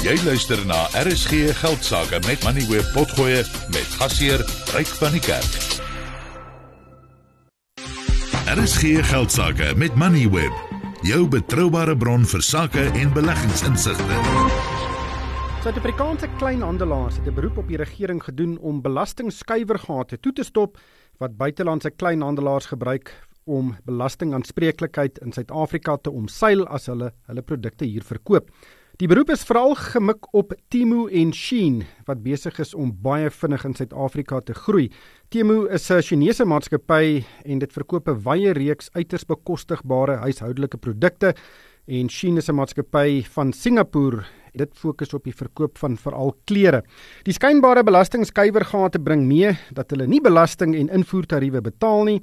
Jy luister na RSG Geldsaake met Money Web Potgoe met gasheer Ryk van die Kerk. RSG Geldsaake met Money Web, jou betroubare bron vir sake en beleggingsinsigte. Suid-Afrikaanse kleinhandelaars het 'n beroep op die regering gedoen om belastingskuywergate toe te stop wat buitelandse kleinhandelaars gebruik om belastingaanspreeklikheid in Suid-Afrika te omseil as hulle hulle produkte hier verkoop. Die beroep is veral gemik op Temu en Shein wat besig is om baie vinnig in Suid-Afrika te groei. Temu is 'n Chinese maatskappy en dit verkoop 'n wye reeks uiters bekostigbare huishoudelike produkte en Shein is 'n maatskappy van Singapore Dit fokus op die verkoop van veral klere. Die skynbare belastingskuywergate bring mee dat hulle nie belasting en invoertariewe betaal nie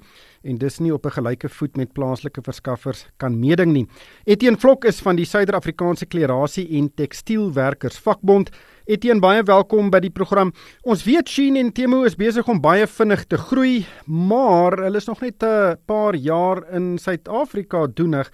en dis nie op 'n gelyke voet met plaaslike verskaffers kan meeding nie. Etienne Vlok is van die Suider-Afrikaanse Klerasie en Tekstielwerkers Vakbond. Etienne, baie welkom by die program. Ons weet Shein en Temu is besig om baie vinnig te groei, maar hulle is nog net 'n paar jaar in Suid-Afrika doenig.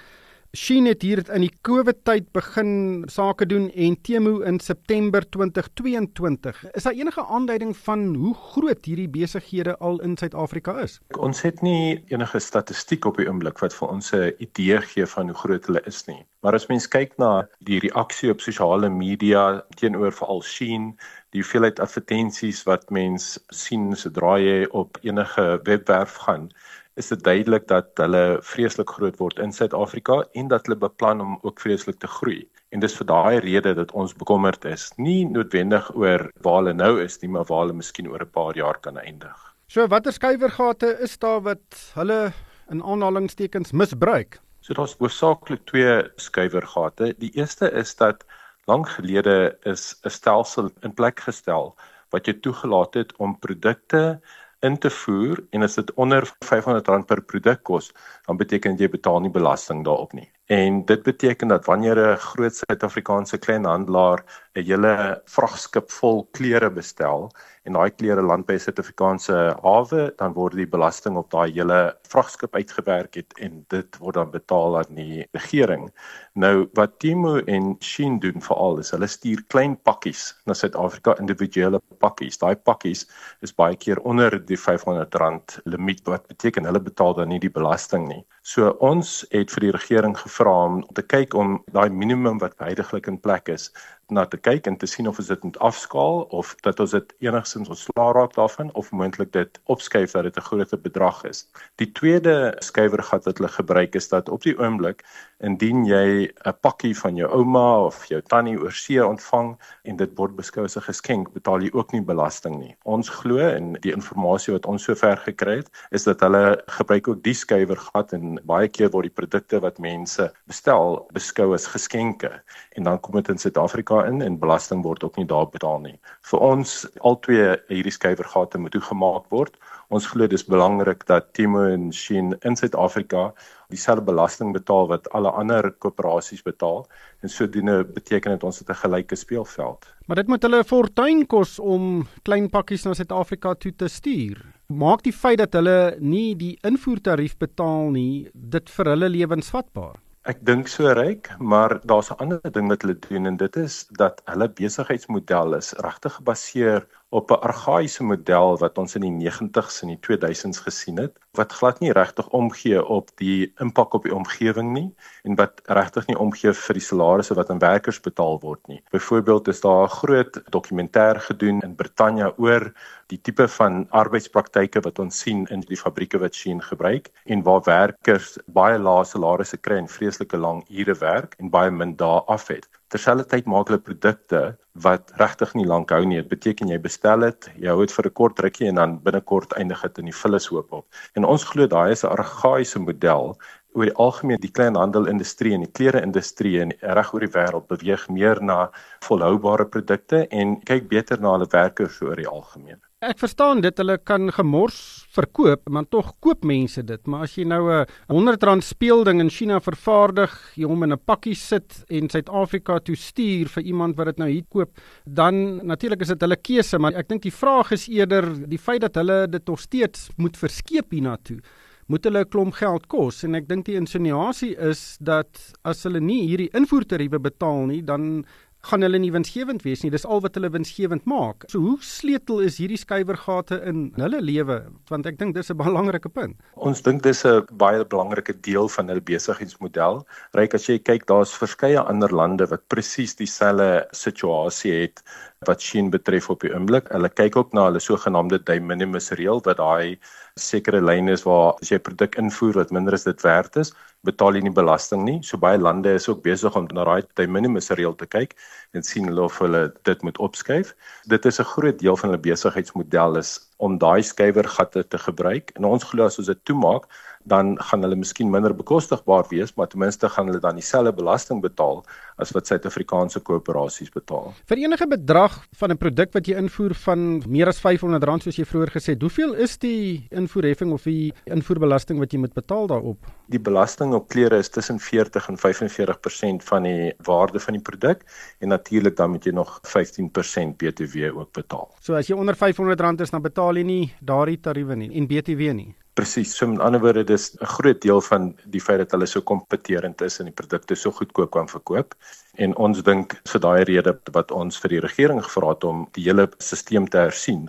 Shein het hier in die COVID tyd begin sake doen en Temu in September 2022. Is daar enige aanduiding van hoe groot hierdie besighede al in Suid-Afrika is? Ons het nie enige statistiek op die oomblik wat vir ons 'n idee gee van hoe groot hulle is nie. Maar as mens kyk na die reaksie op sosiale media teenoor veral Shein, die hoeveelheid advertensies wat mens sien sodra jy op enige webwerf gaan, is dit duidelik dat hulle vreeslik groot word in Suid-Afrika en dat hulle beplan om ook vreeslik te groei. En dis vir daai rede dat ons bekommerd is, nie noodwendig oor waar hulle nou is nie, maar waar hulle miskien oor 'n paar jaar kan eindig. So watter skuiwergate is daar wat hulle in aanhalingstekens misbruik? So daar's hoofsaaklik twee skuiwergate. Die eerste is dat lank gelede is 'n stelsel in plek gestel wat jy toegelaat het om produkte in te voer en as dit onder R500 per produk kos, dan beteken jy betaal nie belasting daarop nie. En dit beteken dat wanneer 'n groot Suid-Afrikaanse kleinhandelaar 'n hele vragskip vol klere bestel en daai klere land by 'n Suid-Afrikaanse hawe, dan word die belasting op daai hele vragskip uitgewerk het en dit word dan betaal aan die regering. Nou wat Temu en Shein doen veral is hulle stuur klein pakkies na Suid-Afrika, individuele pakkies. Daai pakkies is baie keer onder die R500 limiet wat beteken hulle betaal dan nie die belasting nie. So ons het vir die regering gevra om te kyk om daai minimum wat heidaglik in plek is na te kyk en te sien of ons dit moet afskaal of dat ons dit enigsins ontslaa raak daarvan of moontlik dit opskuif dat dit 'n groter bedrag is. Die tweede skuiwergat wat hulle gebruik is dat op die oomblik indien jy 'n pakkie van jou ouma of jou tannie oor see ontvang en dit word beskou as 'n geskenk, betaal jy ook nie belasting nie. Ons glo en die inligting wat ons sover gekry het, is dat hulle gebruik ook die skuiwergat en baie keer word die produkte wat mense bestel beskou as geskenke en dan kom dit in Suid-Afrika in en belasting word ook nie daar betaal nie. Vir ons albei hierdie skuiwergate moet toegemaak word. Ons glo dis belangrik dat Timo en Shein in Suid-Afrika dieselfde belasting betaal wat alle ander koöperasies betaal en sodoende beteken dit ons het 'n gelyke speelveld. Maar dit moet hulle 'n fortuin kos om klein pakkies na Suid-Afrika toe te stuur. Maak die feit dat hulle nie die invoertarief betaal nie, dit vir hulle lewensvatbaar. Ek dink so ryk, maar daar's 'n ander ding wat hulle doen en dit is dat hulle besigheidsmodel is regtig gebaseer op 'n argaïese model wat ons in die 90s en die 2000s gesien het wat glad nie regtig omgee op die impak op die omgewing nie en wat regtig nie omgee vir die salarisse wat aan werkers betaal word nie. Byvoorbeeld is daar 'n groot dokumentêr gedoen in Brittanje oor die tipe van arbeidspraktyke wat ons sien in die fabrieke wat Shein gebruik en waar werkers baie lae salarisse kry en vreeslike lang ure werk en baie min dae af het. Terselfdertyd maak hulle produkte wat regtig nie lank hou nie. Dit beteken jy bestel dit, jy hou dit vir 'n kort rukkie en dan binnekort eindig dit in die vullishoop op. En ons glo daai is 'n argaïese model oor die algemeen die kleinhandelindustrie en die klere-industrie en reg oor die wêreld beweeg meer na volhoubare produkte en kyk beter na hulle werkers oor die algemeen. Ek verstaan dit hulle kan gemors verkoop, maar tog koop mense dit. Maar as jy nou 'n 100 rand speelding in China vervaardig, jy hom in 'n pakkie sit en Suid-Afrika toe stuur vir iemand wat dit nou hier koop, dan natuurlik is dit hulle keuse, maar ek dink die vraag is eerder die feit dat hulle dit nog steeds moet verskeep hiernatoe moet hulle 'n klomp geld kos en ek dink die insinuasie is dat as hulle nie hierdie invoertariewe betaal nie dan gaan hulle nie winsgewend wees nie. Dis al wat hulle winsgewend maak. So hoe sleutel is hierdie skuiwergate in hulle lewe? Want ek dink dis 'n belangrike punt. Ons dink dis 'n baie belangrike deel van hulle besigheidsmodel. Ryk as jy kyk, daar's verskeie ander lande wat presies dieselfde situasie het wat Shein betref op die oomblik. Hulle kyk ook na hulle sogenaamde de minimis reël wat daai sekere lyn is waar as jy produk invoer wat minder as dit werd is, betaal jy nie belasting nie. So baie lande is ook besig om na daai de minimis reël te kyk en sien hulle of hulle dit moet opskuif. Dit is 'n groot deel van hulle besigheidsmodel is om daai skuiwergatte te gebruik. En ons glo as ons dit toemaak, dan gaan hulle miskien minder bekostigbaar wees, maar ten minste gaan hulle dan dieselfde belasting betaal as wat Suid-Afrikaanse koöperasies betaal. Vir enige bedrag van 'n produk wat jy invoer van meer as R500 soos jy vroeër gesê het, hoeveel is die invoerheffing of die invoerbelasting wat jy moet betaal daarop? Die belasting op klere is tussen 40 en 45% van die waarde van die produk en natuurlik dan moet jy nog 15% BTW ook betaal. So as jy onder R500 is, dan betaal jy nie daardie tariewe nie en BTW nie. Presies. So met ander woorde, dis 'n groot deel van die feit dat hulle so kompeterend is en die produkte so goedkoop kan verkoop. En ons dink vir daai rede wat ons vir die regering gevra het om die hele stelsel te hersien.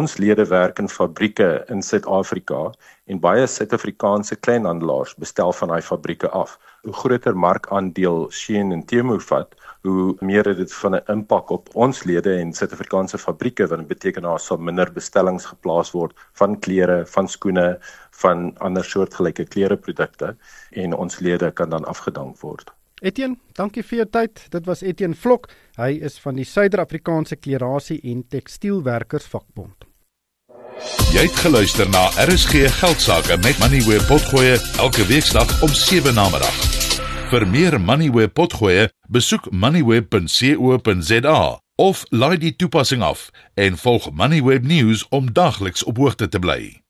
Ons lede werk in fabrieke in Suid-Afrika en baie Suid-Afrikaanse kleinhandelaars bestel van daai fabrieke af. Hoe groter markandeel Shein en Temu vat, hoe meer dit van 'n impak op ons lede en Suid-Afrikaanse fabrieke wat beteken daar sal minder bestellings geplaas word van klere, van skoene, van ander soortgelyke klereprodukte en ons lede kan dan afgedank word. Etienne, dankie vir jou tyd. Dit was Etienne Vlok. Hy is van die Suider-Afrikaanse Klerasie en Tekstielwerkers Vakbond. Jy het geluister na RSG Geldsaake met Money where potgoe elke weeksdag om 7 na middag. Vir meer Moneyweb potgoe, besoek moneyweb.co.za of laai die toepassing af en volg Moneyweb News om dagliks op hoogte te bly.